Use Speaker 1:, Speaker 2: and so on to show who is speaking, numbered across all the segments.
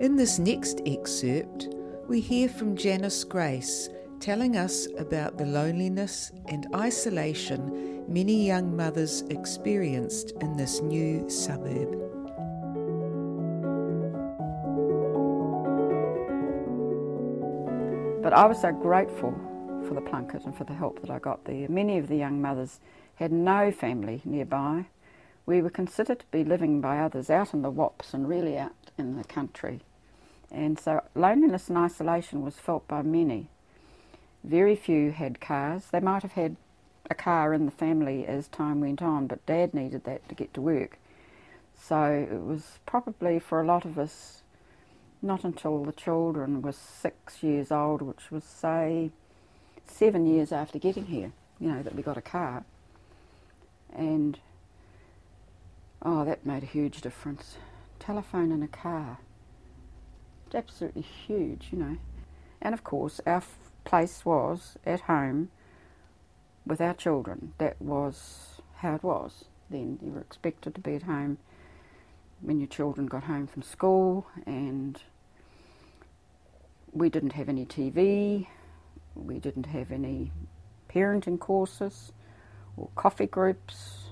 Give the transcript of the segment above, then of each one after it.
Speaker 1: In this next excerpt, we hear from Janice Grace telling us about the loneliness and isolation many young mothers experienced in this new suburb.
Speaker 2: But I was so grateful for the Plunket and for the help that I got there. Many of the young mothers had no family nearby. We were considered to be living by others out in the wops and really out in the country. And so loneliness and isolation was felt by many. Very few had cars. They might have had a car in the family as time went on, but Dad needed that to get to work. So it was probably for a lot of us not until the children were six years old, which was, say, seven years after getting here, you know, that we got a car. And, oh, that made a huge difference. Telephone in a car. Absolutely huge, you know. And of course, our f- place was at home with our children. That was how it was then. You were expected to be at home when your children got home from school, and we didn't have any TV, we didn't have any parenting courses or coffee groups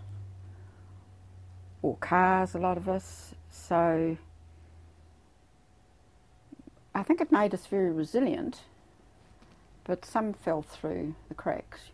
Speaker 2: or cars, a lot of us. So I think it made us very resilient, but some fell through the cracks.